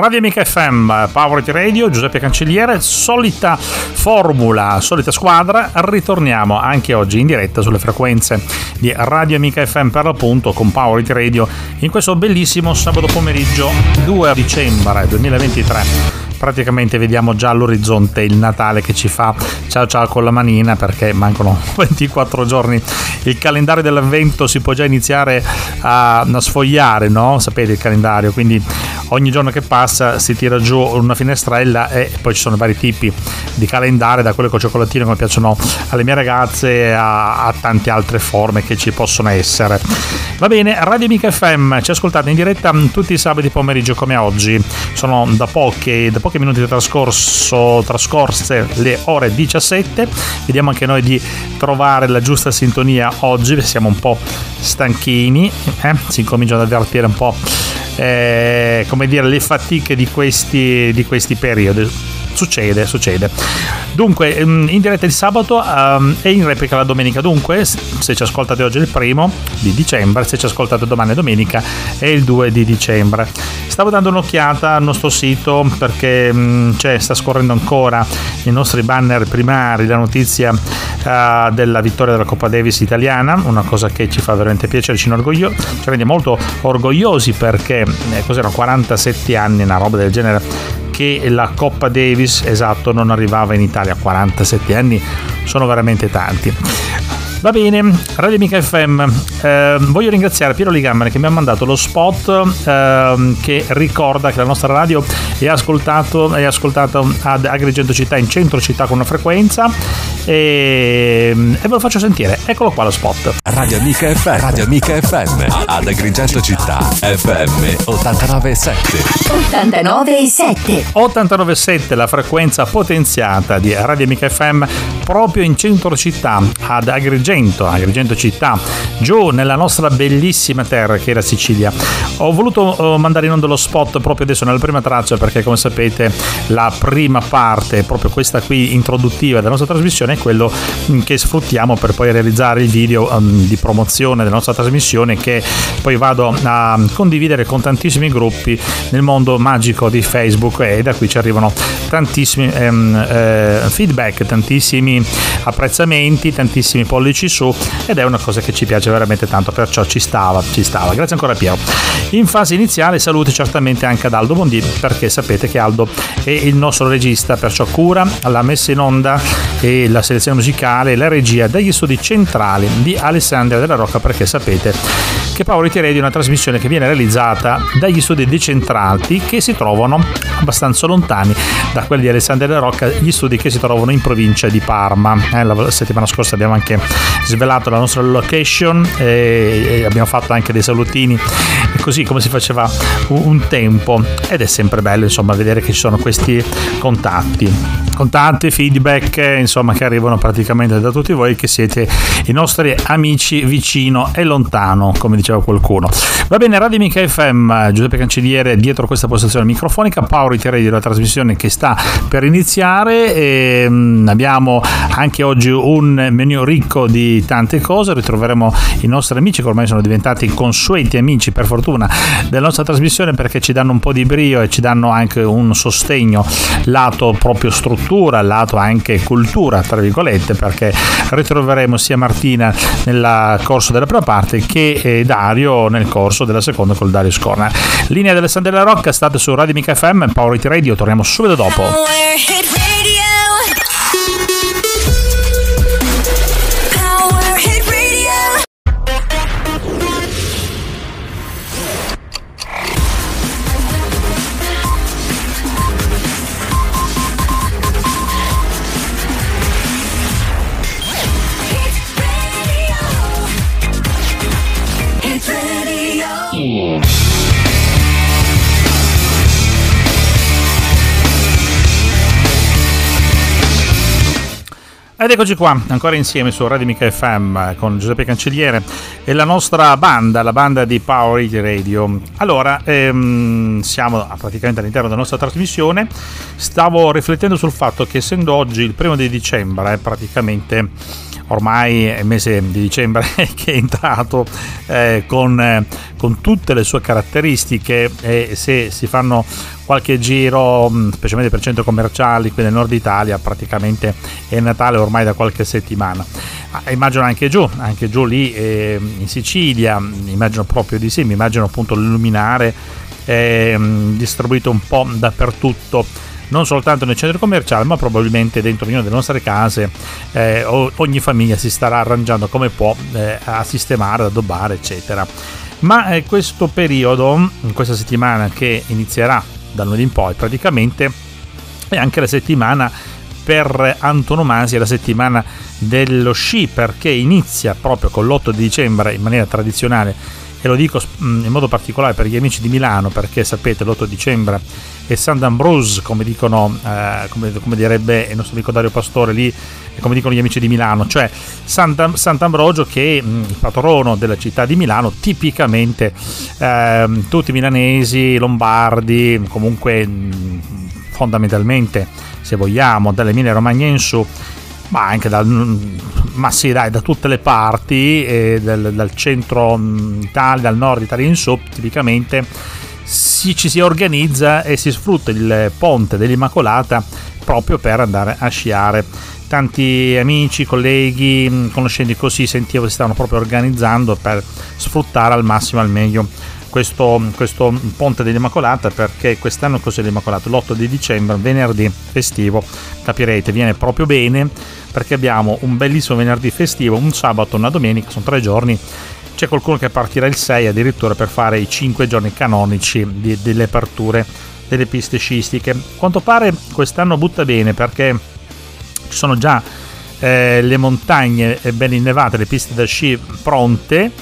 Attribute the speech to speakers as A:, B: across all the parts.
A: Radio Amica FM, Power Radio, Giuseppe Cancelliere, solita formula, solita squadra, ritorniamo anche oggi in diretta sulle frequenze di Radio Amica FM per l'appunto con Power Radio in questo bellissimo sabato pomeriggio 2 dicembre 2023 praticamente vediamo già all'orizzonte il Natale che ci fa ciao ciao con la manina perché mancano 24 giorni. Il calendario dell'avvento si può già iniziare a, a sfogliare, no? Sapete il calendario, quindi ogni giorno che passa si tira giù una finestrella e poi ci sono vari tipi di calendario, da quello con cioccolatino come piacciono alle mie ragazze a, a tante altre forme che ci possono essere. Va bene, Radio Mica FM, ci ascoltate in diretta tutti i sabati pomeriggio come oggi. Sono da poche, da poche pochi minuti trascorso, trascorse le ore 17. Vediamo anche noi di trovare la giusta sintonia oggi, siamo un po' stanchini, eh? si incominciano ad avvertire un po' eh, come dire le fatiche di questi, di questi periodi succede, succede. Dunque, mm, in diretta il sabato um, e in replica la domenica. Dunque, se ci ascoltate oggi è il primo di dicembre, se ci ascoltate domani è domenica è il 2 di dicembre. Stavo dando un'occhiata al nostro sito perché um, cioè, sta scorrendo ancora i nostri banner primari la notizia uh, della vittoria della Coppa Davis italiana, una cosa che ci fa veramente piacere, ci, orgoglio, ci rende molto orgogliosi perché eh, cos'erano 47 anni, una roba del genere che la Coppa Davis, esatto, non arrivava in Italia a 47 anni, sono veramente tanti. Va bene, Radio Amica FM, eh, voglio ringraziare Piero Ligammane che mi ha mandato lo spot eh, che ricorda che la nostra radio è, ascoltato, è ascoltata ad Agrigento Città in centro città con una frequenza. E, e, ve lo faccio sentire. Eccolo qua lo spot.
B: Radio Amica FM, Radio Amica FM ad Agrigento Città FM 89.7
A: 89.7 89.7 la frequenza potenziata di Radio Amica FM proprio in centro città ad Agrigento Agrigento, Agrigento città, giù nella nostra bellissima terra che è la Sicilia. Ho voluto eh, mandare in onda lo spot proprio adesso nella prima traccia perché come sapete la prima parte, proprio questa qui introduttiva della nostra trasmissione è quello mm, che sfruttiamo per poi realizzare il video um, di promozione della nostra trasmissione che poi vado a condividere con tantissimi gruppi nel mondo magico di Facebook e da qui ci arrivano tantissimi um, eh, feedback, tantissimi apprezzamenti, tantissimi pollici metterci su ed è una cosa che ci piace veramente tanto, perciò ci stava, ci stava. Grazie ancora Piero. In fase iniziale saluti certamente anche ad Aldo Bondi perché sapete che Aldo è il nostro regista, perciò cura la messa in onda e la selezione musicale e la regia dagli studi centrali di Alessandria della Rocca perché sapete che Paolo Radio è una trasmissione che viene realizzata dagli studi decentrati che si trovano abbastanza lontani da quelli di Alessandria della Rocca, gli studi che si trovano in provincia di Parma. Eh, la settimana scorsa abbiamo anche svelato la nostra location e, abbiamo fatto anche dei salutini così come si faceva un, tempo ed è sempre bello insomma vedere che ci sono questi contatti contatti feedback insomma che arrivano praticamente da tutti voi che siete i nostri amici vicino e lontano come diceva qualcuno. Va bene Radio Mica FM Giuseppe Cancelliere dietro questa postazione microfonica Paolo Iterei della trasmissione che sta per iniziare e, um, abbiamo anche oggi un menu ricco di tante cose, ritroveremo i nostri amici che ormai sono diventati consueti amici per fortuna della nostra trasmissione perché ci danno un po' di brio e ci danno anche un sostegno lato proprio struttura, lato anche cultura, tra virgolette, perché ritroveremo sia Martina nel corso della prima parte che eh, Dario nel corso della seconda col Dario Scorna. Linea dell'Alessandria della Rocca, state su Radio Mica FM, Power Radio, torniamo subito dopo. Ed eccoci qua, ancora insieme su Radio Mica FM con Giuseppe Cancelliere e la nostra banda, la banda di Power Radio. Allora, ehm, siamo praticamente all'interno della nostra trasmissione. Stavo riflettendo sul fatto che essendo oggi il primo di dicembre, praticamente ormai è il mese di dicembre che è entrato eh, con, eh, con, tutte le sue caratteristiche e se si fanno qualche giro, mm, specialmente per centri commerciali qui nel nord Italia, praticamente è Natale ormai da qualche settimana. Ah, immagino anche giù, anche giù lì eh, in Sicilia, immagino proprio di sì, mi immagino appunto l'illuminare eh, distribuito un po' dappertutto non soltanto nel centro commerciale, ma probabilmente dentro ognuna delle nostre case. Eh, ogni famiglia si starà arrangiando come può eh, a sistemare, ad addobbare, eccetera. Ma eh, questo periodo, questa settimana che inizierà da lunedì in poi, praticamente è anche la settimana per antonomasia, la settimana dello sci, perché inizia proprio con l'8 di dicembre in maniera tradizionale e lo dico mm, in modo particolare per gli amici di Milano perché sapete l'8 dicembre è Sant'Ambrose come dicono eh, come, come, direbbe il nostro amico Dario Pastore lì come dicono gli amici di Milano cioè Santa, Sant'Ambrogio che è mm, il patrono della città di Milano tipicamente eh, tutti milanesi lombardi comunque mm, fondamentalmente se vogliamo dalle Emilia Romagna in su ma anche dal, ma sì, dai, da tutte le parti, eh, dal, dal, centro mm, Italia, dal nord Italia in su, tipicamente si, ci si organizza e si sfrutta il ponte dell'Immacolata proprio per andare a sciare. Tanti amici, colleghi, mm, conoscenti così sentivo si stavano proprio organizzando per sfruttare al massimo, al meglio questo, questo ponte dell'Immacolata perché quest'anno cos'è l'Immacolata? L'8 di dicembre, venerdì festivo, capirete, viene proprio bene perché abbiamo un bellissimo venerdì festivo, un sabato, una domenica, sono tre giorni. C'è qualcuno che partirà il 6 addirittura per fare i 5 giorni canonici di, delle aperture delle piste sciistiche. Quanto pare quest'anno butta bene perché ci sono già eh, le montagne ben innevate, le piste da sci pronte.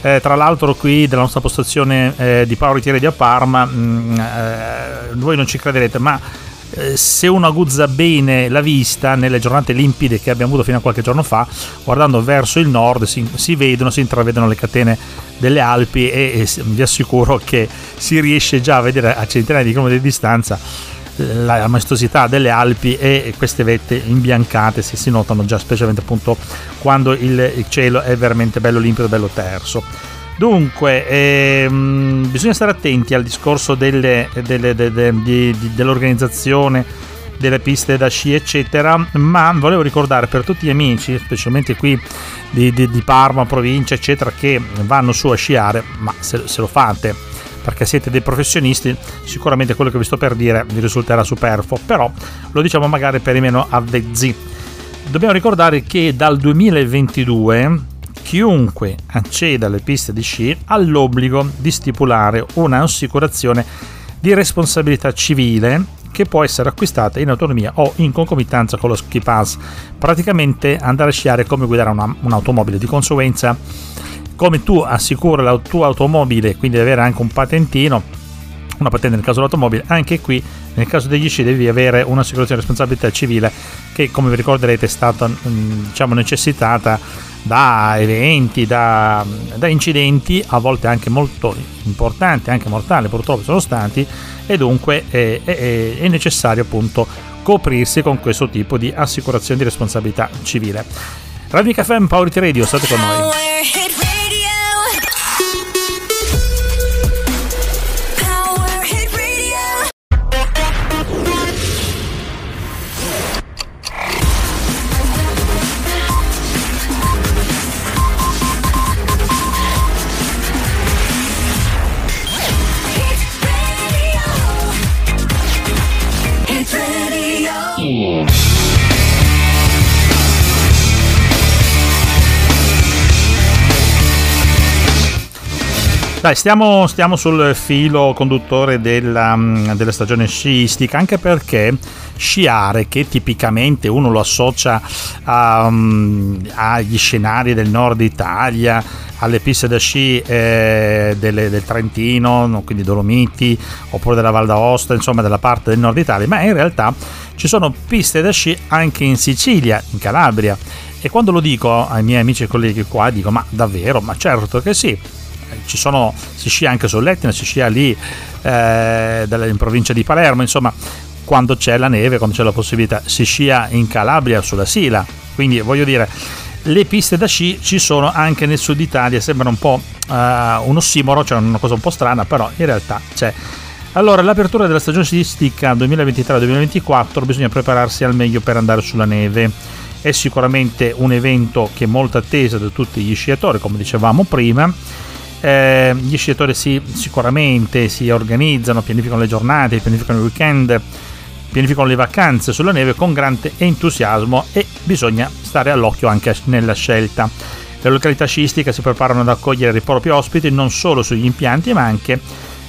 A: Eh, tra l'altro qui della nostra postazione eh, di Paolo Ritieri a Parma, mh, mm, eh, voi non ci crederete, ma eh, se uno aguzza bene la vista nelle giornate limpide che abbiamo avuto fino a qualche giorno fa, guardando verso il nord si, si vedono, si intravedono le catene delle Alpi e, e, vi assicuro che si riesce già a vedere a centinaia di chilometri di distanza la maestosità delle Alpi e queste vette imbiancate si, si notano già specialmente appunto quando il, il cielo è veramente bello limpido, bello terso. Dunque, ehm, bisogna stare attenti al discorso delle, delle, de, de, de, dell'organizzazione delle piste da sci, eccetera. Ma volevo ricordare per tutti gli amici, specialmente qui di, di, di Parma, provincia, eccetera, che vanno su a sciare, ma se, se lo fate perché siete dei professionisti, sicuramente quello che vi sto per dire vi risulterà superfluo, però lo diciamo magari per i meno avvezzi. Dobbiamo ricordare che dal 2022 chiunque acceda alle piste di sci ha l'obbligo di stipulare un'assicurazione di responsabilità civile che può essere acquistata in autonomia o in concomitanza con lo ski pass. Praticamente andare a sciare è come guidare una, un'automobile, di conseguenza come tu assicuri la tua automobile, quindi avere anche un patentino, una patente nel caso dell'automobile, anche qui nel caso degli sci devi avere un'assicurazione di responsabilità civile che come vi ricorderete è stata diciamo, necessitata da eventi, da, da, incidenti, a volte anche molto importanti, anche mortali purtroppo sono stati, e dunque è, è, è necessario appunto coprirsi con questo tipo di assicurazione di responsabilità civile. Radio Caffè Power Radio, state con noi. Dai, stiamo, stiamo, sul filo conduttore della, mm, della, stagione sciistica, anche perché sciare, che tipicamente uno lo associa um, agli scenari del nord Italia, alle piste da sci eh, delle, del Trentino, quindi Dolomiti, oppure della Val d'Aosta, insomma della parte del nord Italia, ma in realtà ci sono piste da sci anche in Sicilia, in Calabria. E quando lo dico ai miei amici e colleghi qua, dico: Ma davvero? Ma certo che sì ci sono, si scia anche sull'Etna, si scia lì eh, in provincia di Palermo, insomma quando c'è la neve, quando c'è la possibilità, si scia in Calabria sulla Sila, quindi voglio dire le piste da sci ci sono anche nel sud Italia, sembra un po' uh, un ossimoro, cioè una cosa un po' strana, però in realtà c'è. Allora, l'apertura della stagione sciistica 2023-2024 bisogna prepararsi al meglio per andare sulla neve. È sicuramente un evento che è molto atteso da tutti gli sciatori, come dicevamo prima. Eh, gli sciatori si, sicuramente si organizzano, pianificano le giornate, pianificano i weekend, pianificano le vacanze sulla neve con grande entusiasmo e bisogna stare all'occhio anche nella scelta. Le località sciistiche si preparano ad accogliere i propri ospiti non solo sugli impianti ma anche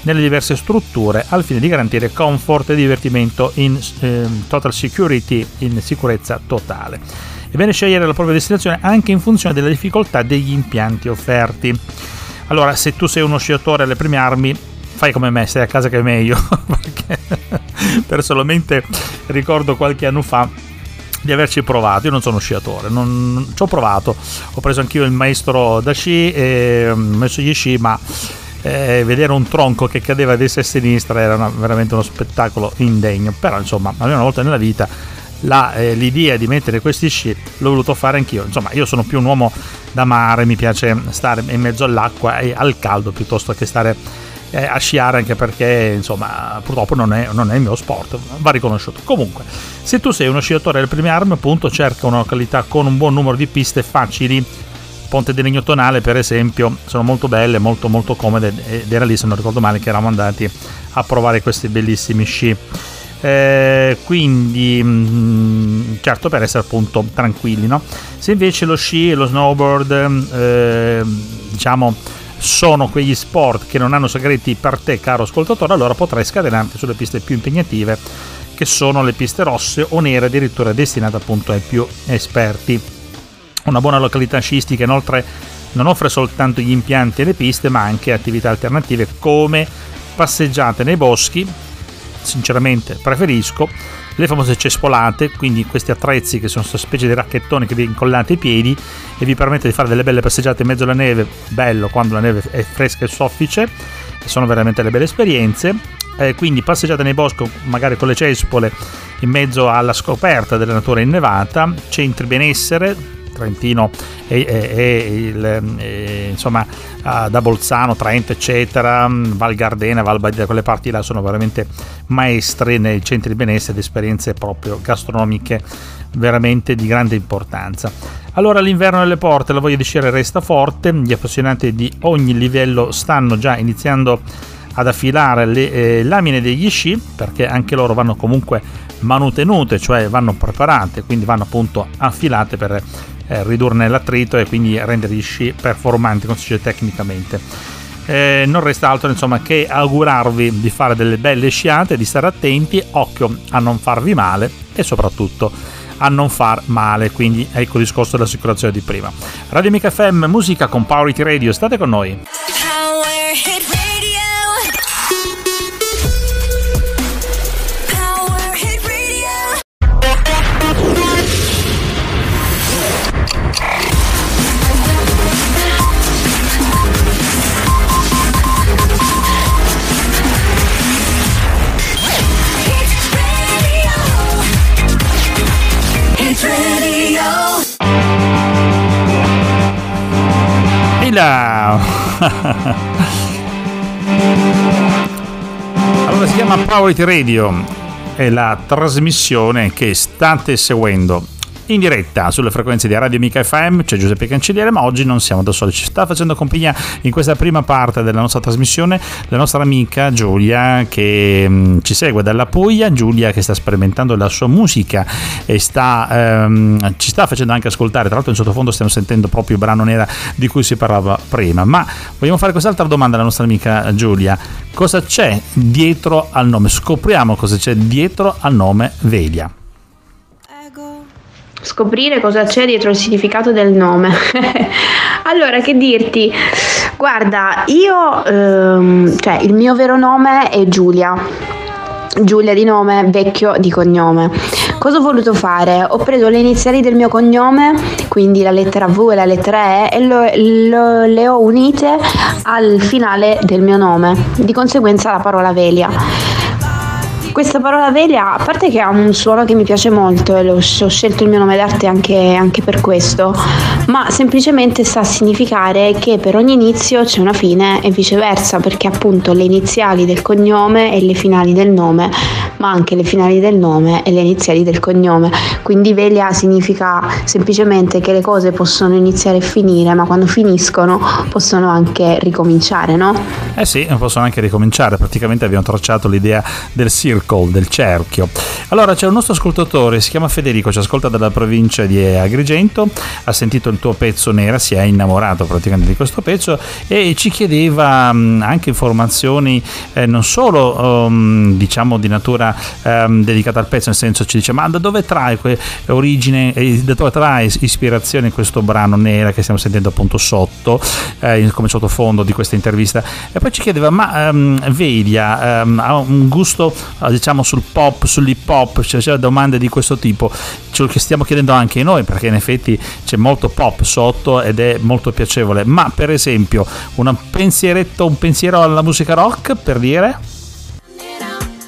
A: nelle diverse strutture al fine di garantire comfort e divertimento in eh, total security, in sicurezza totale. È bene scegliere la propria destinazione anche in funzione della difficoltà degli impianti offerti. Allora, se tu sei uno sciatore alle prime armi, fai come me, stai a casa che è meglio, perché personalmente ricordo qualche anno fa di averci provato. Io non sono sciatore, non, ci ho provato. Ho preso anch'io il maestro da sci e ho messo gli sci, ma eh, vedere un tronco che cadeva a destra e a sinistra era una, veramente uno spettacolo indegno. Però, insomma, almeno una volta nella vita la, eh, l'idea di mettere questi sci l'ho voluto fare anch'io. Insomma, io sono più un uomo da mare, mi piace stare in mezzo all'acqua e al caldo piuttosto che stare eh, a sciare anche perché insomma purtroppo non è, non è, il mio sport, va riconosciuto. Comunque, se tu sei uno sciatore delle prime armi, appunto cerca una località con un buon numero di piste facili. Ponte di Legno Tonale, per esempio, sono molto belle, molto molto comode ed era lì, se non ricordo male, che eravamo andati a provare questi bellissimi sci. Eh, quindi mm, certo per essere appunto tranquilli no? se invece lo sci e lo snowboard eh, diciamo sono quegli sport che non hanno segreti per te, caro ascoltatore, allora potrai scatenarti sulle piste più impegnative, che sono le piste rosse o nere, addirittura destinate appunto ai più esperti. Una buona località sciistica inoltre non offre soltanto gli impianti e le piste, ma anche attività alternative come passeggiate nei boschi. Sinceramente preferisco le famose cespolate, quindi questi attrezzi che sono questa specie di racchettoni che vi incollate ai piedi e vi permette di fare delle belle passeggiate in mezzo alla neve, bello quando la neve è fresca e soffice, sono veramente le belle esperienze. Eh, quindi passeggiate nei boschi magari con le cespole in mezzo alla scoperta della natura innevata, centri benessere, Trentino e, e, e, il, e, insomma da Bolzano, Trento eccetera, Val Gardena, Val Badia, quelle parti là sono veramente maestre nei centri di benessere ed esperienze proprio gastronomiche veramente di grande importanza. Allora l'inverno alle porte, la voglia di sciare resta forte, gli appassionati di ogni livello stanno già iniziando ad affilare le eh, lamine degli sci perché anche loro vanno comunque manutenute, cioè vanno preparate, quindi vanno appunto affilate per eh, ridurne l'attrito e quindi rendere gli sci performanti, tecnicamente. Eh, non resta altro insomma che augurarvi di fare delle belle sciate, di stare attenti, occhio a non farvi male e soprattutto a non far male, quindi ecco il discorso dell'assicurazione di prima. Radio Mica FM, musica con Power Radio, state con noi. Baila! allora si chiama Power Radio, è la trasmissione che state seguendo in diretta sulle frequenze di Radio Mica FM, c'è Giuseppe Cancelliere, ma oggi non siamo da soli, ci sta facendo compagnia in questa prima parte della nostra trasmissione la nostra amica Giulia che mm, ci segue dalla Puglia, Giulia che sta sperimentando la sua musica e sta, ehm, ci sta facendo anche ascoltare, tra l'altro in sottofondo stiamo sentendo proprio il brano nera di cui si parlava prima, ma vogliamo fare quest'altra domanda alla nostra amica Giulia, cosa c'è dietro al nome? Scopriamo cosa c'è dietro al nome Velia
C: scoprire cosa c'è dietro il significato del nome. allora, che dirti? Guarda, io, ehm, cioè, il mio vero nome è Giulia. Giulia di nome, vecchio di cognome. Cosa ho voluto fare? Ho preso le iniziali del mio cognome, quindi la lettera V e la lettera E, e lo, lo, le ho unite al finale del mio nome, di conseguenza la parola Velia. Questa parola Velia, a parte che ha un suono che mi piace molto e ho scelto il mio nome d'arte anche, anche per questo, ma semplicemente sta a significare che per ogni inizio c'è una fine e viceversa, perché appunto le iniziali del cognome e le finali del nome, ma anche le finali del nome e le iniziali del cognome. Quindi Velia significa semplicemente che le cose possono iniziare e finire, ma quando finiscono possono anche ricominciare, no?
A: Eh sì, possono anche ricominciare, praticamente abbiamo tracciato l'idea del circle, del cerchio. Allora c'è un nostro ascoltatore, si chiama Federico, ci ascolta dalla provincia di Agrigento, ha sentito il tuo pezzo Nera, si è innamorato praticamente di questo pezzo e ci chiedeva anche informazioni eh, non solo um, diciamo di natura um, dedicata al pezzo, nel senso ci dice ma da dove trae origine, eh, da dove trae ispirazione questo brano Nera che stiamo sentendo appunto sotto, eh, come sottofondo di questa intervista? E poi ci chiedeva ma Vedia ha un gusto diciamo sul pop, sull'hip hop, cioè, cioè domande di questo tipo, ce lo stiamo chiedendo anche noi perché in effetti c'è molto pop sotto ed è molto piacevole, ma per esempio un pensieretto, un pensiero alla musica rock per dire?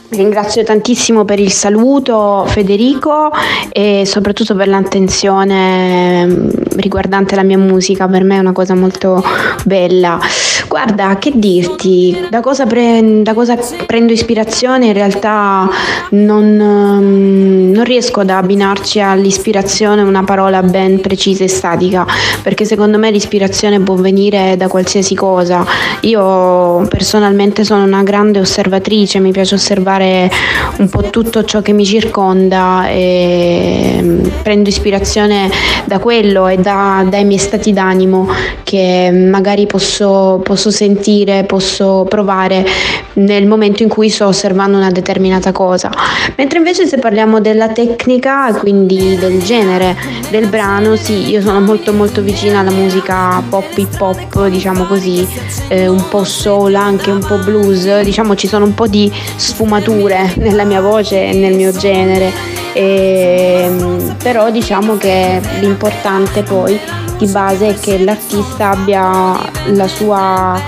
C: Ringrazio tantissimo per il saluto Federico e soprattutto per l'attenzione mm, riguardante la mia musica, per me è una cosa molto bella. Guarda, che dirti, da cosa, pre- da cosa prendo ispirazione in realtà non, mm, non riesco ad abbinarci all'ispirazione una parola ben precisa e statica, perché secondo me l'ispirazione può venire da qualsiasi cosa. Io personalmente sono una grande osservatrice, mi piace osservare osservare un po' tutto ciò che mi circonda e mm, prendo ispirazione da quello e da, dai miei stati d'animo che magari posso, posso sentire, posso provare nel momento in cui sto osservando una determinata cosa. Mentre invece se parliamo della tecnica, quindi del genere del brano, sì, io sono molto molto vicina alla musica pop hip hop, diciamo così, eh, un po' soul, anche un po' blues, diciamo ci sono un po' di sfumature sfumature nella mia voce e nel mio genere, e, ehm, però diciamo che l'importante poi di base è che l'artista abbia la sua,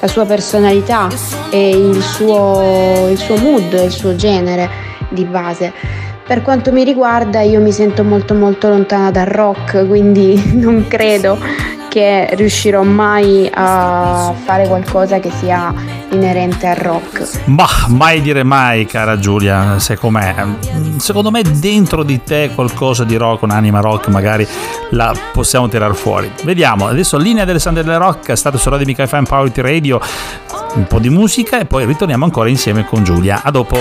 C: la sua personalità e il suo, il suo mood, il suo genere di base. Per quanto mi riguarda io mi sento molto molto lontana dal rock, quindi non credo che riuscirò mai a fare qualcosa che sia inerente al rock.
A: Ma mai dire mai, cara Giulia, sai com'è? Secondo me dentro di te qualcosa di rock, un'anima rock, magari la possiamo tirare fuori. Vediamo, adesso linea dell'Alessandro del Rock, è stato su Radio Mica FM Power Radio, un po' di musica e poi ritorniamo ancora insieme con Giulia. A dopo.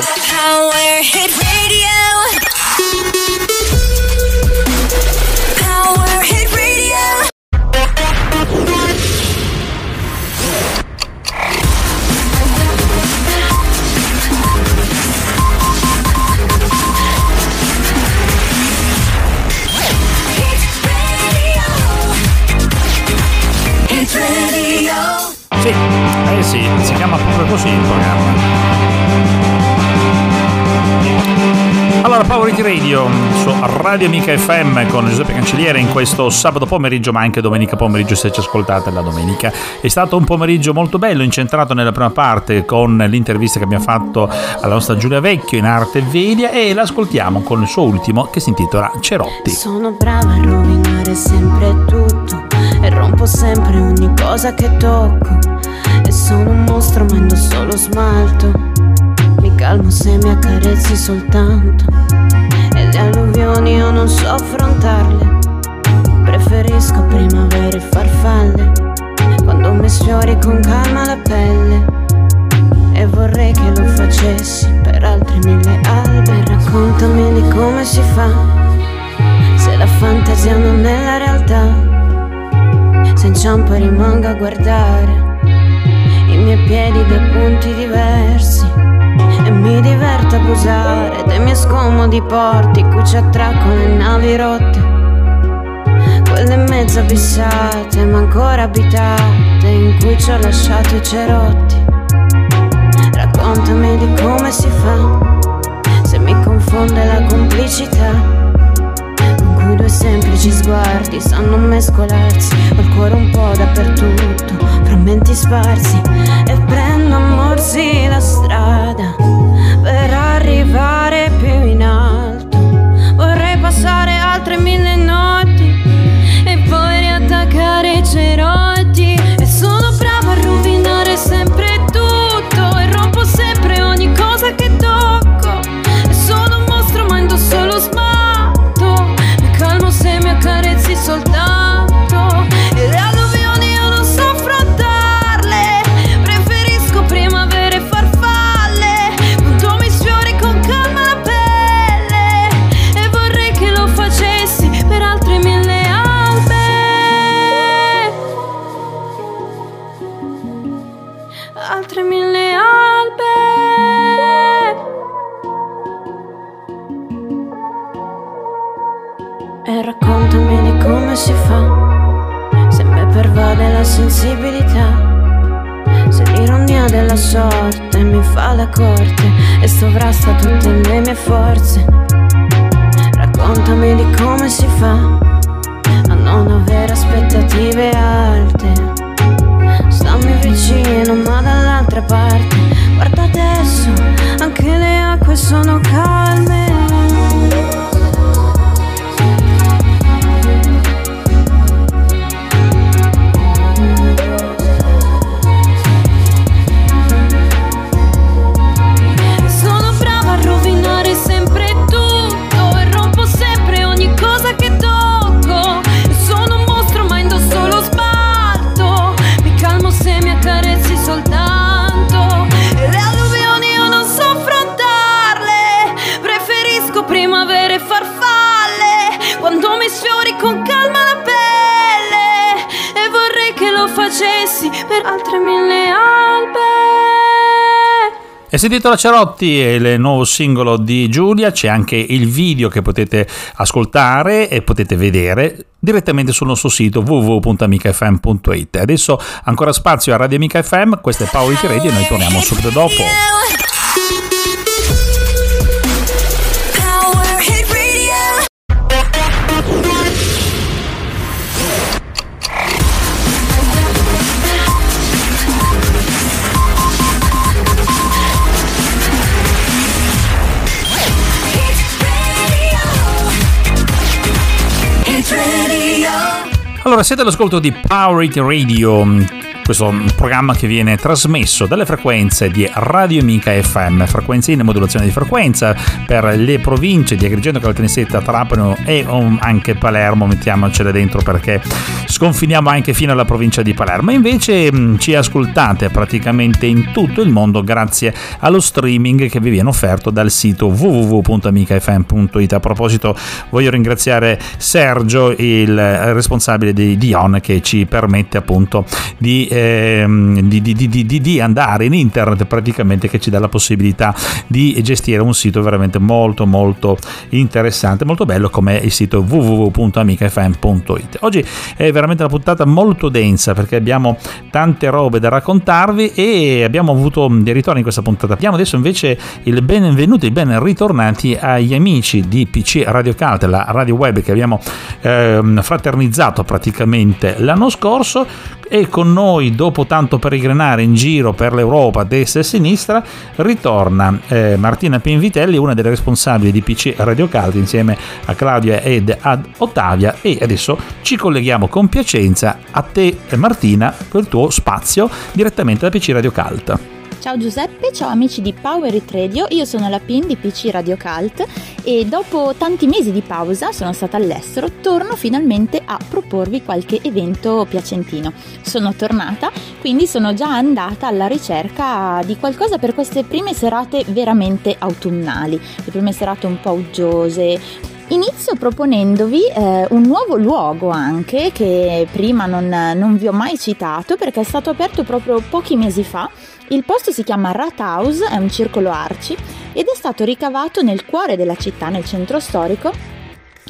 A: Sì, eh sì, si chiama proprio così il programma. Allora, Power Radio su Radio Amica FM con Giuseppe Cancelliere in questo sabato pomeriggio, ma anche domenica pomeriggio se ci ascoltate la domenica. È stato un pomeriggio molto bello, incentrato nella prima parte con l'intervista che abbiamo fatto alla nostra Giulia Vecchio in arte Vedia e l'ascoltiamo con il suo ultimo che si intitola Cerotti.
D: Sono brava a rovinare sempre e rompo sempre ogni cosa che tocco. E sono un mostro ma indosso solo smalto. Mi calmo se mi accarezzi soltanto. E le alluvioni io non so affrontarle. Preferisco primavere e farfalle. Quando mi sfiori con calma la pelle. E vorrei che lo facessi per altri mille albe Raccontami di come si fa. Se la fantasia non è la realtà se inciampo rimango a guardare i miei piedi da punti diversi e mi diverto a posare dei miei scomodi porti qui ci attracco le navi rotte quelle mezzo abissate ma ancora abitate in cui ci ho lasciato i cerotti. Raccontami di come si fa se mi confonde la complicità quei due semplici sguardi sanno mescolarsi. Ho il cuore un po' dappertutto, frammenti sparsi. E prendo a morsi la strada per arrivare più in alto. Vorrei passare altre mille notti e poi riattaccare i ceroni. altre mille albe E raccontami di come si fa. Se me pervade la sensibilità. Se l'ironia della sorte mi fa la corte e sovrasta tutte le mie forze, raccontami di come si fa a non avere aspettative alte. Vicino ma dall'altra parte. Guarda adesso, anche le acque sono calme.
A: E si intitola Cerotti, è il nuovo singolo di Giulia, c'è anche il video che potete ascoltare e potete vedere direttamente sul nostro sito www.amicafm.it. Adesso ancora spazio a Radio Amica FM, questo è Paolo Radio e noi torniamo subito dopo. Allora, siete all'ascolto di Power It Radio questo programma che viene trasmesso dalle frequenze di Radio Amica FM, frequenze in modulazione di frequenza per le province di Agrigento, Caltanissetta, Trapano e um, anche Palermo, mettiamocele dentro perché sconfiniamo anche fino alla provincia di Palermo. Invece mm, ci ascoltate praticamente in tutto il mondo grazie allo streaming che vi viene offerto dal sito www.amicafm.it. A proposito, voglio ringraziare Sergio, il responsabile di Dion, che ci permette appunto di ehm, di, di, di, di, andare in internet praticamente che ci dà la possibilità di gestire un sito veramente molto molto interessante, molto bello come il sito www.amicafm.it. Oggi è veramente una puntata molto densa perché abbiamo tante robe da raccontarvi e abbiamo avuto dei ritorni in questa puntata. Abbiamo adesso invece il benvenuto, i ben ritornati agli amici di PC Radio Cult, la radio web che abbiamo ehm, fraternizzato praticamente l'anno scorso e con noi dopo tanto peregrinare in giro per l'Europa destra e sinistra ritorna eh, Martina Pinvitelli una delle responsabili di PC Radio Caldo insieme a Claudia ed ad Ottavia e adesso ci colleghiamo con Piacenza a te Martina per il tuo spazio direttamente da PC Radio Caldo.
E: Ciao Giuseppe, ciao amici di Power It Radio, io sono la PIN di PC Radio Cult e dopo tanti mesi di pausa, sono stata all'estero, torno finalmente a proporvi qualche evento piacentino. Sono tornata, quindi sono già andata alla ricerca di qualcosa per queste prime serate veramente autunnali, le prime serate un po' uggiose, Inizio proponendovi eh, un nuovo luogo anche che prima non, non, vi ho mai citato perché è stato aperto proprio pochi mesi fa il posto si chiama Rathaus, è un circolo arci ed è stato ricavato nel cuore della città, nel centro storico,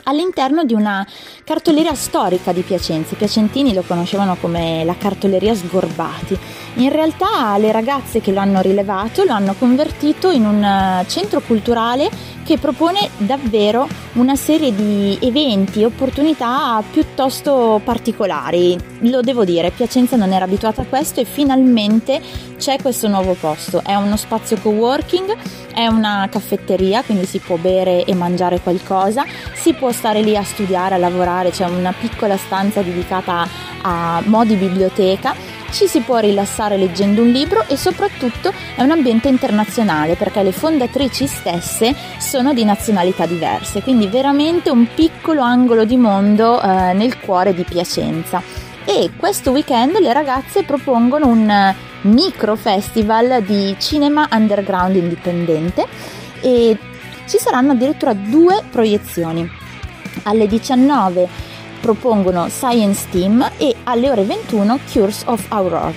E: all'interno di una cartoleria storica di Piacenza. I piacentini lo conoscevano come la cartoleria Sgorbati. In realtà le ragazze che lo hanno rilevato lo hanno convertito in un eh, centro culturale che propone davvero una serie di eventi e opportunità piuttosto particolari. Lo devo dire, Piacenza non era abituata a questo e finalmente c'è questo nuovo posto. È uno spazio co-working, è una caffetteria, quindi si può bere e mangiare qualcosa, si può stare lì a studiare, a lavorare, c'è una piccola stanza dedicata a modi biblioteca ci si può rilassare leggendo un libro e soprattutto è un ambiente internazionale perché le fondatrici stesse sono di nazionalità diverse, quindi veramente un piccolo angolo di mondo eh, nel cuore di Piacenza. E questo weekend le ragazze propongono un micro festival di cinema underground indipendente e ci saranno addirittura due proiezioni. Alle 19 propongono Science Team e alle ore 21 Cures of Aurora.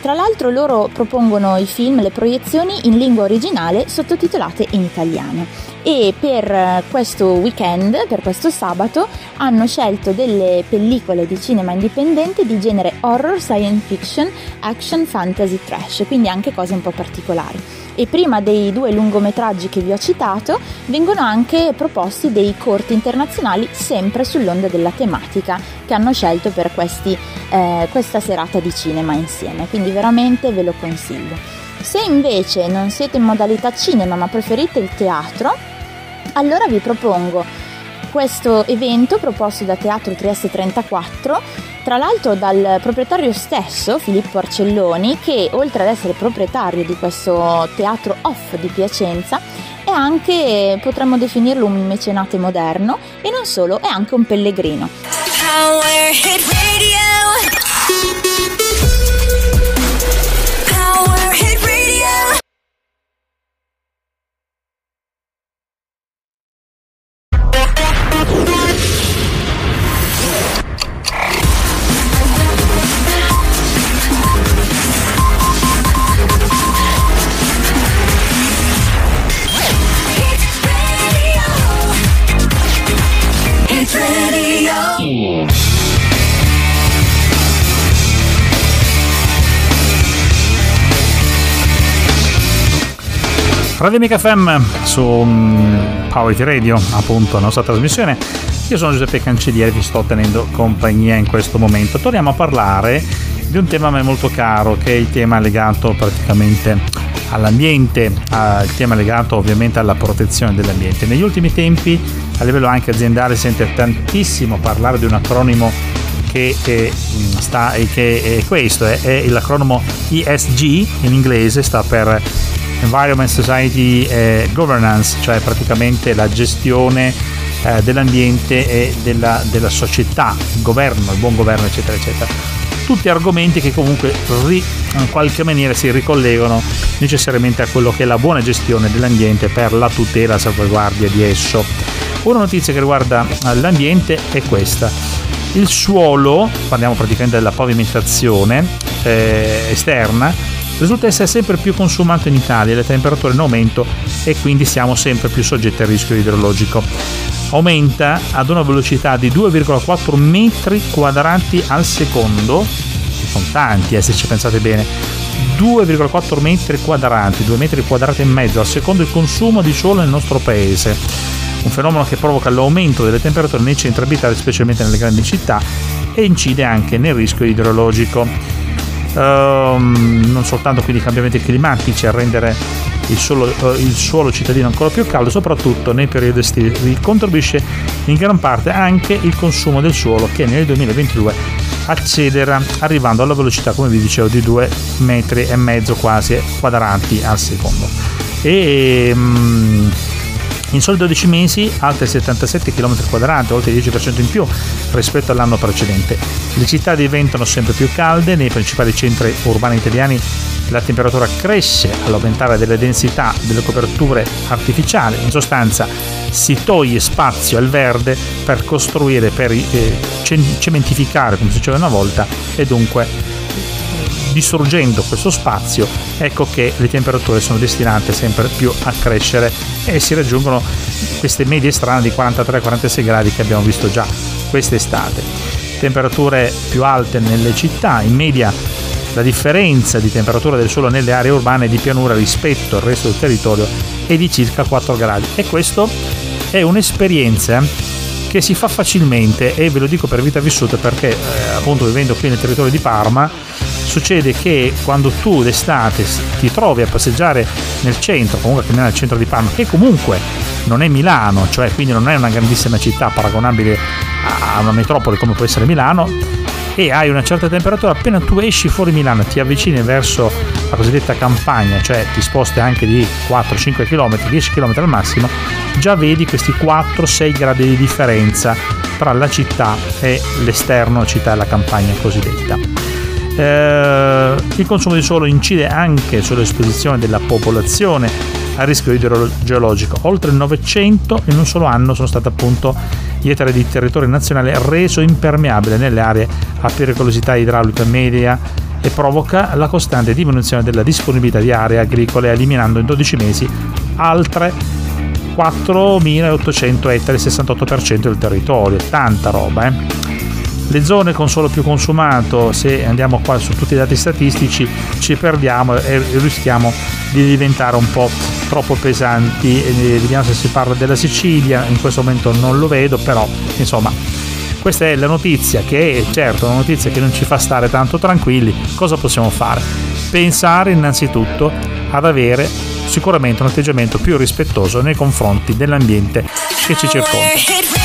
E: tra l'altro loro propongono i film, le proiezioni in lingua originale sottotitolate in italiano e per questo weekend, per questo sabato, hanno scelto delle pellicole di cinema indipendente di genere horror, science fiction, action, fantasy, trash, quindi anche cose un po' particolari. E prima dei due lungometraggi che vi ho citato, vengono anche proposti dei corti internazionali sempre sull'onda della tematica che hanno scelto per questi, eh, questa serata di cinema insieme, quindi veramente ve lo consiglio. Se invece non siete in modalità cinema ma preferite il teatro, allora vi propongo questo evento proposto da Teatro Trieste 34, tra l'altro dal proprietario stesso, Filippo Arcelloni, che oltre ad essere proprietario di questo teatro off di Piacenza, è anche, potremmo definirlo un mecenate moderno e non solo, è anche un pellegrino. Power Hit Radio.
A: Radio Mica FM su um, Radio, appunto, la nostra trasmissione. Io sono Giuseppe Cancelliere, vi sto tenendo compagnia in questo momento. Torniamo a parlare di un tema a me molto caro, che è il tema legato praticamente all'ambiente, il tema legato ovviamente alla protezione dell'ambiente. Negli ultimi tempi, a livello anche aziendale, sente tantissimo parlare di un acronimo che è, mm, sta, che è questo, è, è l'acronimo ESG in inglese, sta per Environment Society eh, Governance, cioè praticamente la gestione eh, dell'ambiente e della, della, società, il governo, il buon governo, eccetera, eccetera. Tutti argomenti che comunque ri, in qualche maniera si ricollegano necessariamente a quello che è la buona gestione dell'ambiente per la tutela e la salvaguardia di esso. Una notizia che riguarda l'ambiente è questa. Il suolo, parliamo praticamente della pavimentazione eh, esterna, risulta essere sempre più consumato in Italia, le temperature in aumento e quindi siamo sempre più soggetti al rischio idrologico. Aumenta ad una velocità di 2,4 metri quadrati al secondo, sono tanti eh, se ci pensate bene, 2,4 metri quadrati, 2 metri quadrati e mezzo al secondo il consumo di suolo nel nostro paese. Un fenomeno che provoca l'aumento delle temperature nei centri abitati, specialmente nelle grandi città, e incide anche nel rischio idrologico ehm, non soltanto quindi i cambiamenti climatici a rendere il suolo, eh, il suolo, cittadino ancora più caldo, soprattutto nei periodi estivi. Contribuisce in gran parte anche il consumo del suolo che nel 2022 accelera arrivando alla velocità, come vi dicevo, di 2 metri e mezzo quasi quadrati al secondo. E, um, in soli 12 mesi altri 77 km quadrati, oltre il 10% in più rispetto all'anno precedente. Le città diventano sempre più calde, nei principali centri urbani italiani la temperatura cresce all'aumentare delle densità delle coperture artificiali, in sostanza si toglie spazio al verde per costruire, per eh, cementificare come si diceva una volta e dunque distruggendo questo spazio, ecco che le temperature sono destinate sempre più a crescere e si raggiungono queste medie strane di 43-46 gradi che abbiamo visto già quest'estate. Temperature più alte nelle città, in media la differenza di temperatura del suolo nelle aree urbane di pianura rispetto al resto del territorio è di circa 4 gradi e questo è un'esperienza che si fa facilmente e ve lo dico per vita vissuta perché eh, appunto vivendo qui nel territorio di Parma succede che quando tu d'estate ti trovi a passeggiare nel centro, comunque a camminare al centro di Parma, che comunque non è Milano, cioè quindi non è una grandissima città paragonabile a una metropoli come può essere Milano, e hai una certa temperatura, appena tu esci fuori Milano ti avvicini verso la cosiddetta campagna, cioè ti sposti anche di 4-5 km, 10 km al massimo, già vedi questi 4-6 gradi di differenza tra la città e l'esterno città e la campagna cosiddetta. Eh, il consumo di suolo incide anche sull'esposizione della popolazione a rischio idrogeologico. Oltre il 900 in un solo anno sono state appunto gli ettari di territorio nazionale reso impermeabile nelle aree a pericolosità idraulica media e provoca la costante diminuzione della disponibilità di aree agricole, eliminando in 12 mesi altre 4.800 ettari, 68% del territorio, tanta roba. Eh? Le zone con suolo più consumato, se andiamo qua su tutti i dati statistici, ci perdiamo e rischiamo di diventare un po' troppo pesanti. vediamo se si parla della Sicilia, in questo momento non lo vedo, però insomma questa è la notizia che è certo una notizia che non ci fa stare tanto tranquilli. Cosa possiamo fare? Pensare innanzitutto ad avere sicuramente un atteggiamento più rispettoso nei confronti dell'ambiente che ci circonda.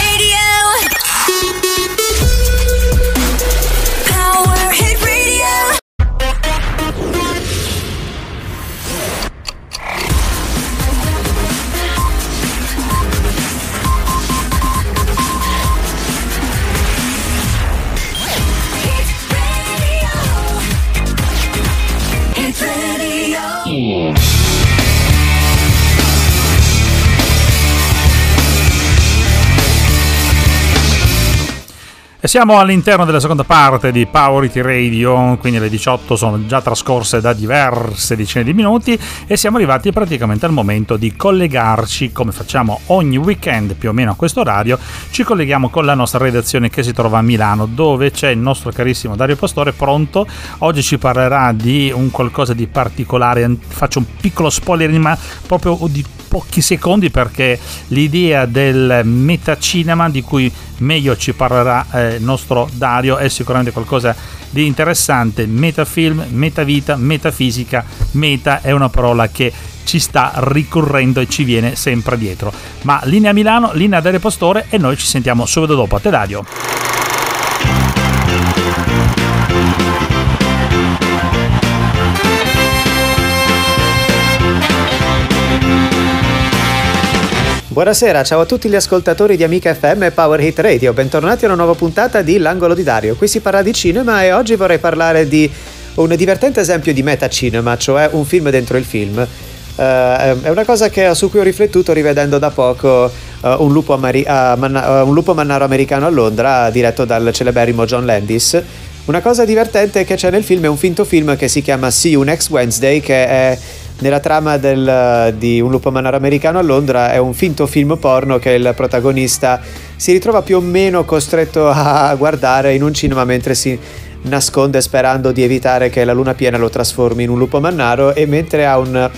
A: E siamo all'interno della seconda parte di Power It Radio, quindi le 18 sono già trascorse da diverse decine di minuti e siamo arrivati praticamente al momento di collegarci, come facciamo ogni weekend più o meno a questo orario, ci colleghiamo con la nostra redazione che si trova a Milano, dove c'è il nostro carissimo Dario Pastore pronto. Oggi ci parlerà di un qualcosa di particolare, faccio un piccolo spoiler, ma proprio di pochi secondi perché l'idea del metacinema di cui meglio ci parlerà eh, il nostro Dario è sicuramente qualcosa di interessante. Metafilm, metavita, metafisica, meta è una parola che ci sta ricorrendo e ci viene sempre dietro. Ma linea Milano, linea Dario Pastore e noi ci sentiamo subito dopo. A te Dario.
F: Buonasera, ciao a tutti gli ascoltatori di Amica FM e Power Hit Radio, bentornati a una nuova puntata di L'angolo di Dario. Qui si parla di cinema e oggi vorrei parlare di un divertente esempio di metacinema, cioè un film dentro il film. Uh, è una cosa che, su cui ho riflettuto rivedendo da poco uh, un, lupo Ameri- uh, manna- un, lupo mannaro americano a Londra, diretto dal celeberrimo John Landis. Una cosa divertente che c'è nel film è un finto film che si chiama See You Next Wednesday, che è nella trama del, di Un lupo mannaro americano a Londra è un finto film porno che il protagonista si ritrova più o meno costretto a guardare in un cinema mentre si nasconde sperando di evitare che la luna piena lo trasformi in un lupo mannaro e mentre ha un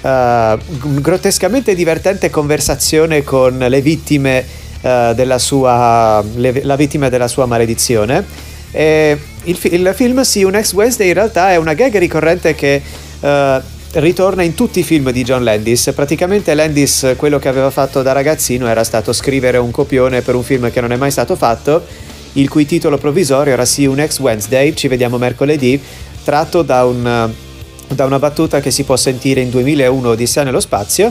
F: uh, grottescamente divertente conversazione con le vittime uh, della sua le, la vittima della sua maledizione. E il, il film See You Next Wednesday in realtà è una gag ricorrente che uh, ritorna in tutti i film di John Landis. Praticamente Landis quello che aveva fatto da ragazzino era stato scrivere un copione per un film che non è mai stato fatto, il cui titolo provvisorio era See You Next Wednesday, ci vediamo mercoledì, tratto da, un, da una battuta che si può sentire in 2001 Odissea nello spazio.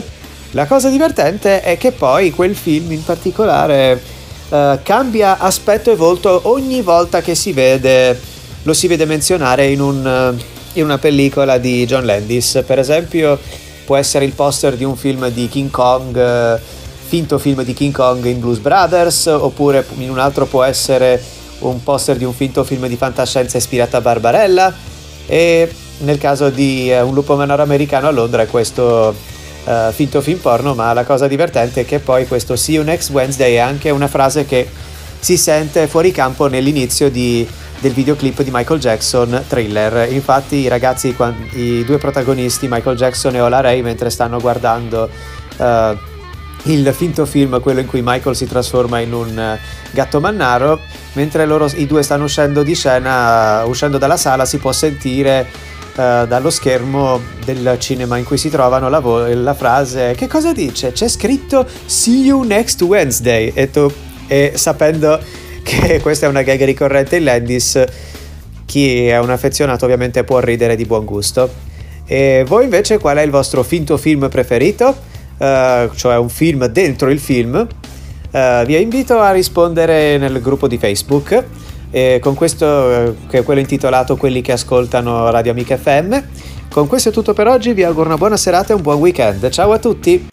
F: La cosa divertente è che poi quel film in particolare uh, cambia aspetto e volto ogni volta che si vede, lo si vede menzionare in un... In una pellicola di John Landis. Per esempio, può essere il poster di un film di King Kong, eh, finto film di King Kong in Blues Brothers, oppure in un altro può essere un poster di un finto film di fantascienza ispirato a Barbarella. E nel caso di uh, Un lupo manaro americano a Londra è questo uh, finto film porno, ma la cosa divertente è che poi questo See you next Wednesday è anche una frase che si sente fuori campo nell'inizio di del videoclip di Michael Jackson Thriller. Infatti i ragazzi, i due protagonisti, Michael Jackson e Ola Ray, mentre stanno guardando uh, il finto film, quello in cui Michael si trasforma in un uh, gatto mannaro, mentre loro, i due stanno uscendo di scena, uscendo dalla sala, si può sentire dallo schermo del cinema in cui si trovano la, vo- la, frase che cosa dice? C'è scritto See you next Wednesday e tu e sapendo che questa è una gag ricorrente in Landis, chi è un affezionato ovviamente può ridere di buon gusto. E voi invece qual è il vostro finto film preferito? Uh, cioè un film dentro il film? Uh, vi invito a rispondere nel gruppo di Facebook e con questo uh, che è quello intitolato Quelli che ascoltano Radio Amica FM. Con questo è tutto per oggi, vi auguro una buona serata e un buon weekend. Ciao a tutti!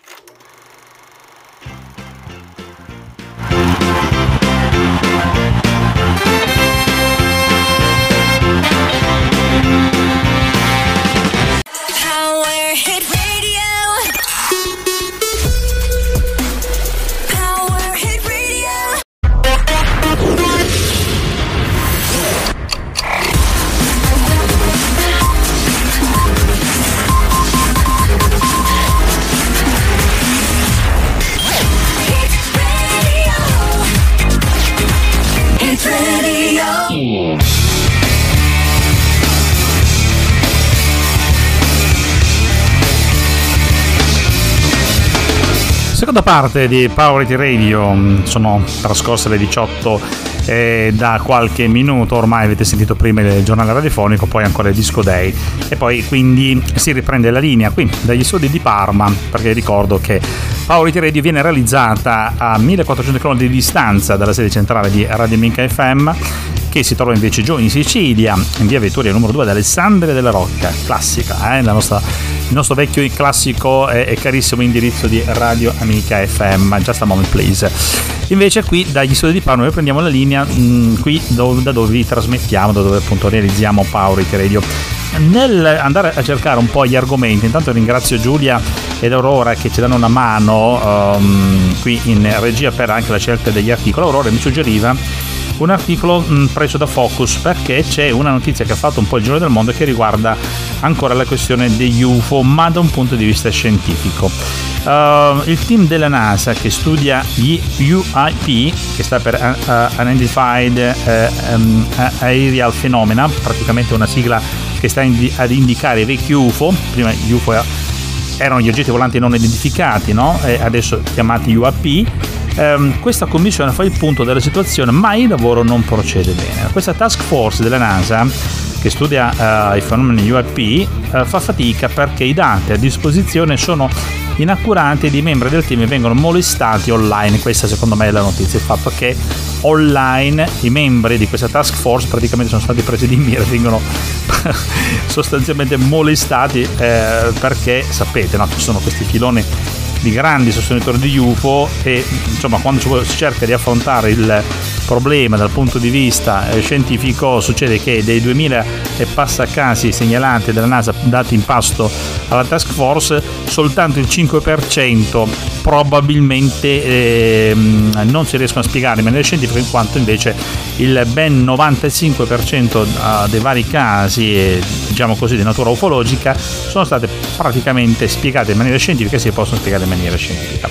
A: Seconda parte di Powerity Radio, mm, sono trascorse le 18 eh, da qualche minuto, ormai avete sentito prima il giornale radiofonico, poi ancora il disco day e poi quindi si riprende la linea qui dagli studi di Parma, perché ricordo che Powerity Radio viene realizzata a 1400 km di distanza dalla sede centrale di Radio Minca FM che si trova invece giù in Sicilia, in via Vettoria numero 2 ad Alessandria della Rocca, classica, eh? nostra, il nostro vecchio classico e, carissimo indirizzo di Radio Amica FM, just a moment please. Invece qui dagli studi di Parma noi prendiamo la linea mh, mm, qui dove, da dove vi trasmettiamo, da dove appunto realizziamo Power Radio. Nel andare a cercare un po' gli argomenti, intanto ringrazio Giulia ed Aurora che ci danno una mano um, qui in regia per anche la scelta degli articoli. Aurora mi suggeriva un articolo mh, mm, preso da Focus perché c'è una notizia che ha fatto un po' il giro del mondo che riguarda ancora la questione degli UFO ma da un punto di vista scientifico. Uh, il team della NASA che studia gli UIP, che sta per uh, Unidentified uh, um, Aerial Phenomena, praticamente una sigla che sta indi- ad indicare i vecchi UFO, prima gli UFO erano gli oggetti volanti non identificati, no? adesso chiamati UAP, ehm, questa commissione fa il punto della situazione, ma il lavoro non procede bene. Questa task force della NASA che studia uh, i fenomeni UAP eh, fa fatica perché i dati a disposizione sono inaccurati ed i membri del team vengono molestati online. Questa secondo me è la notizia, il fatto che online i membri di questa task force praticamente sono stati presi di mira e vengono sostanzialmente molestati eh, perché sapete, no, ci sono questi filoni di grandi sostenitori di UFO e insomma quando si cerca di affrontare il problema dal punto di vista eh, scientifico succede che dei 2000 e passa casi segnalanti dalla NASA dati in pasto alla task force soltanto il 5% probabilmente eh, non si riescono a spiegare in maniera scientifica in quanto invece il ben 95% ah, dei vari casi diciamo così di natura ufologica sono state praticamente spiegate in maniera scientifica e si possono spiegare in maniera scientifica.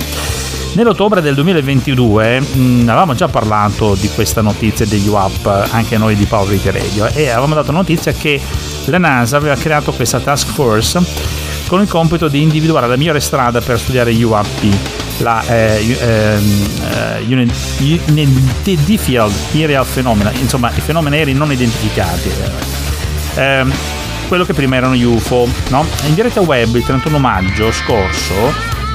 A: Nell'ottobre del 2022 mh, avevamo già parlato di questa notizia degli UAP, anche noi di Poverty Radio, e avevamo dato notizia che la NASA aveva creato questa task force con il compito di individuare la migliore strada per studiare gli UAP, la eh, eh, Unity Field Aerial Phenomena, insomma i fenomeni aerei non identificati. Eh, quello che prima erano UFO. No? In diretta web il 31 maggio scorso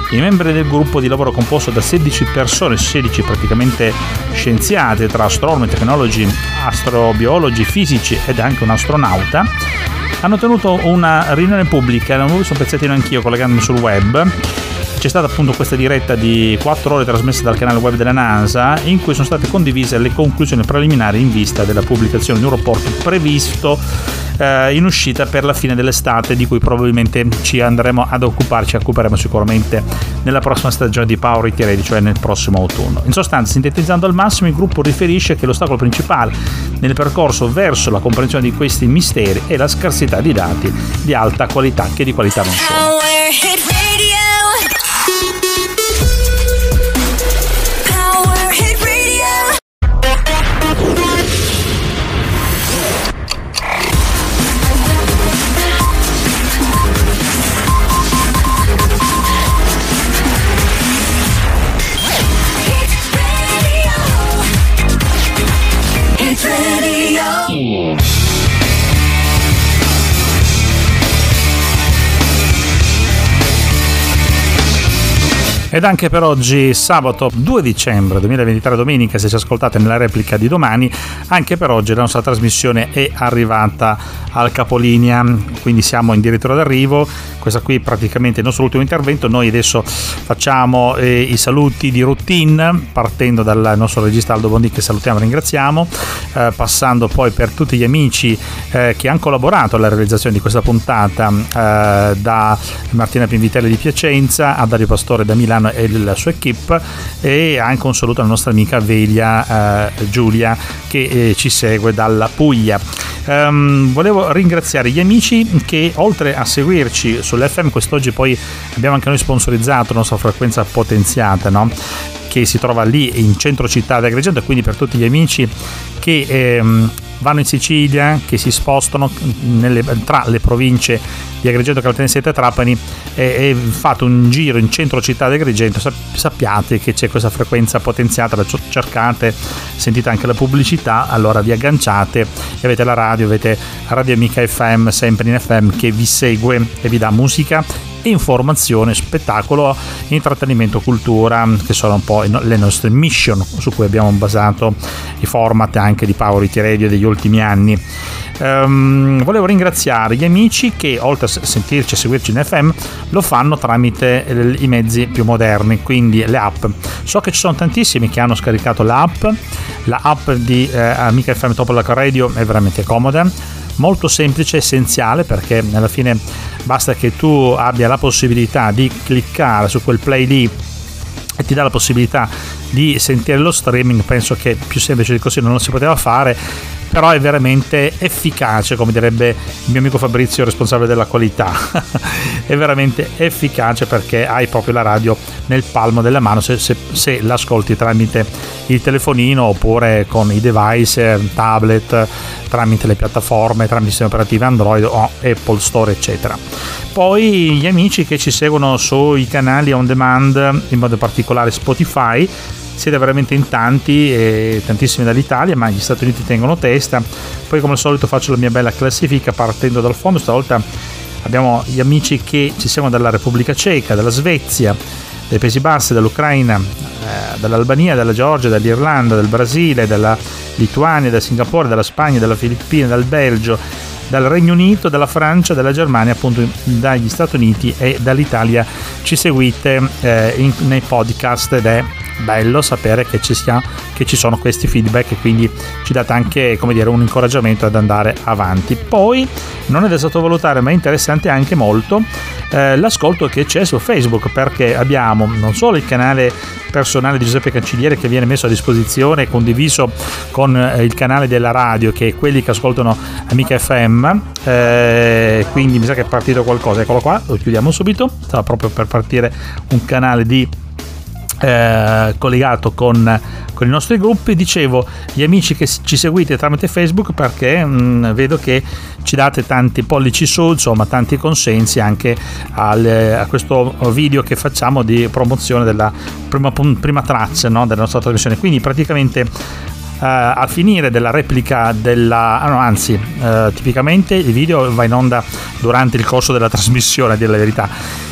A: i membri del gruppo di lavoro composto da 16 persone, 16 praticamente scienziati tra astronomi, tecnologi, astrobiologi, fisici ed anche un astronauta, hanno tenuto una riunione pubblica, ho visto un pezzettino anch'io collegandomi sul web, c'è stata appunto questa diretta di 4 ore trasmessa dal canale web della NASA in cui sono state condivise le conclusioni preliminari in vista della pubblicazione di un rapporto previsto eh, in uscita per la fine dell'estate di cui probabilmente ci andremo ad occuparci, occuperemo sicuramente nella prossima stagione di Power Radio, cioè nel prossimo autunno. In sostanza, sintetizzando al massimo, il gruppo riferisce che l'ostacolo principale nel percorso verso la comprensione di questi misteri è la scarsità di dati di alta qualità che di qualità non sono. Radio. Ed anche per oggi, sabato 2 dicembre 2023, domenica, se ci ascoltate nella replica di domani, anche per oggi la nostra trasmissione è arrivata al capolinea, quindi siamo addirittura d'arrivo. Questo qui è praticamente il nostro ultimo intervento. Noi adesso facciamo eh, i saluti di routine, partendo dal nostro regista Aldo Bondi che salutiamo e ringraziamo, eh, passando poi per tutti gli amici eh, che hanno collaborato alla realizzazione di questa puntata, eh, da Martina Pinvitelli di Piacenza a Dario Pastore da Milano e la sua equip e anche un saluto alla nostra amica Velia eh, Giulia che eh, ci segue dalla Puglia. Um, volevo ringraziare gli amici che oltre a seguirci sull'FM quest'oggi poi abbiamo anche noi sponsorizzato la nostra frequenza potenziata no? che si trova lì in centro città di Agrigento quindi per tutti gli amici che ehm, vanno in Sicilia, che si spostano nelle, tra le province di Agrigento, Caltanissetta e Trapani e fate un giro in centro città di Agrigento, sappiate che c'è questa frequenza potenziata, la cercate, sentite anche la pubblicità, allora vi agganciate e avete la radio, avete Radio Amica FM, sempre in FM, che vi segue e vi dà musica informazione, spettacolo, intrattenimento, cultura, che sono un po' le nostre mission su cui abbiamo basato i format anche di Power It Radio degli ultimi anni. Um, volevo ringraziare gli amici che oltre a sentirci e seguirci in FM lo fanno tramite i mezzi più moderni, quindi le app. So che ci sono tantissimi che hanno scaricato l'app, la app di eh, Amica FM Top Radio è veramente comoda molto semplice, essenziale perché alla fine basta che tu abbia la possibilità di cliccare su quel play lì e ti dà la possibilità di sentire lo streaming, penso che più semplice di così non lo si poteva fare però è veramente efficace, come direbbe il mio amico Fabrizio, responsabile della qualità. è veramente efficace perché hai proprio la radio nel palmo della mano se, se, se l'ascolti tramite il telefonino oppure con i device, tablet, tramite le piattaforme, tramite sistemi operativi Android o Apple Store, eccetera. Poi gli amici che ci seguono sui canali on demand, in modo particolare Spotify, siete veramente in tanti, e tantissimi dall'Italia, ma gli Stati Uniti tengono testa. Poi come al solito faccio la mia bella classifica partendo dal fondo, stavolta abbiamo gli amici che ci seguono dalla Repubblica Ceca, dalla Svezia, dai Paesi Bassi, dall'Ucraina, eh, dall'Albania, dalla Georgia, dall'Irlanda, dal Brasile, dalla Lituania, da Singapore, dalla Spagna, dalla Filippine, dal Belgio, dal Regno Unito, dalla Francia, dalla Germania, appunto dagli Stati Uniti e dall'Italia ci seguite eh, in, nei podcast ed è bello sapere che ci, sia, che ci sono questi feedback e quindi ci date anche dire, un incoraggiamento ad andare avanti. Poi non è da sottovalutare, ma è interessante anche molto eh, l'ascolto che c'è su Facebook perché abbiamo non solo il canale personale di Giuseppe Cancelliere che viene messo a disposizione e condiviso con eh, il canale della radio che è quelli che ascoltano Amica FM eh, quindi mi sa che è partito qualcosa eccolo qua lo chiudiamo subito stava proprio per partire un canale di eh, collegato con, con, i nostri gruppi. Dicevo, gli amici che ci seguite tramite Facebook perché mh, mm, vedo che ci date tanti pollici su, insomma, tanti consensi anche al, a questo video che facciamo di promozione della prima, prima traccia no, della nostra trasmissione. Quindi praticamente Uh, al finire della replica della ah, no, anzi uh, tipicamente il video va in onda durante il corso della trasmissione a dire la verità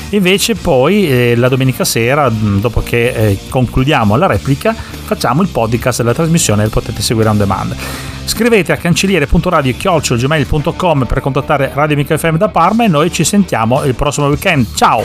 A: Invece poi eh, la domenica sera, mm, dopo che eh, concludiamo la replica, facciamo il podcast della trasmissione e potete seguire on demand. Scrivete a cancelliere.radio.gmail.com per contattare Radio Mica FM da Parma e noi ci sentiamo il prossimo weekend. Ciao!